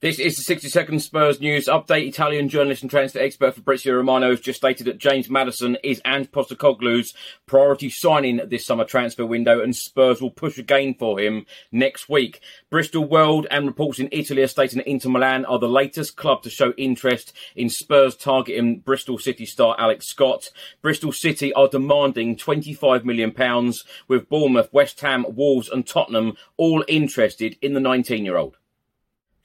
This is the 60 second Spurs news update. Italian journalist and transfer expert Fabrizio Romano has just stated that James Maddison is Ange Postecoglou's priority signing this summer transfer window and Spurs will push again for him next week. Bristol World and reports in Italy are stating that Inter Milan are the latest club to show interest in Spurs targeting Bristol City star Alex Scott. Bristol City are demanding £25 million with Bournemouth, West Ham, Wolves and Tottenham all interested in the 19 year old.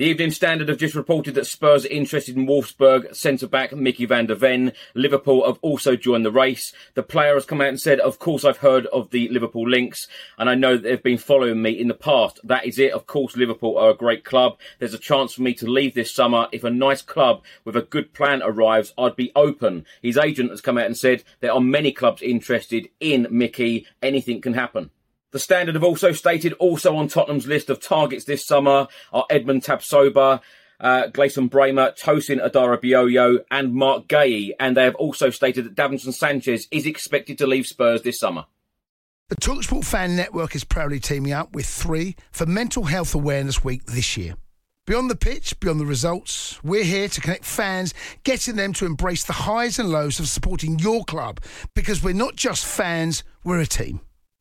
The Evening Standard have just reported that Spurs are interested in Wolfsburg centre back Micky van de Ven. Liverpool have also joined the race. The player has come out and said, Of course, I've heard of the Liverpool links and I know that they've been following me in the past. That is it. Of course, Liverpool are a great club. There's a chance for me to leave this summer. If a nice club with a good plan arrives, I'd be open. His agent has come out and said there are many clubs interested in Micky. Anything can happen. The Standard have also stated also on Tottenham's list of targets this summer are Edmond Tapsoba, uh, Gleison Bremer, Tosin Adarabioyo and Marc Guéhi. And they have also stated that Davinson Sanchez is expected to leave Spurs this summer. The Talksport Fan Network is proudly teaming up with three for Mental Health Awareness Week this year. Beyond the pitch, beyond the results, we're here to connect fans, getting them to embrace the highs and lows of supporting your club because we're not just fans, we're a team.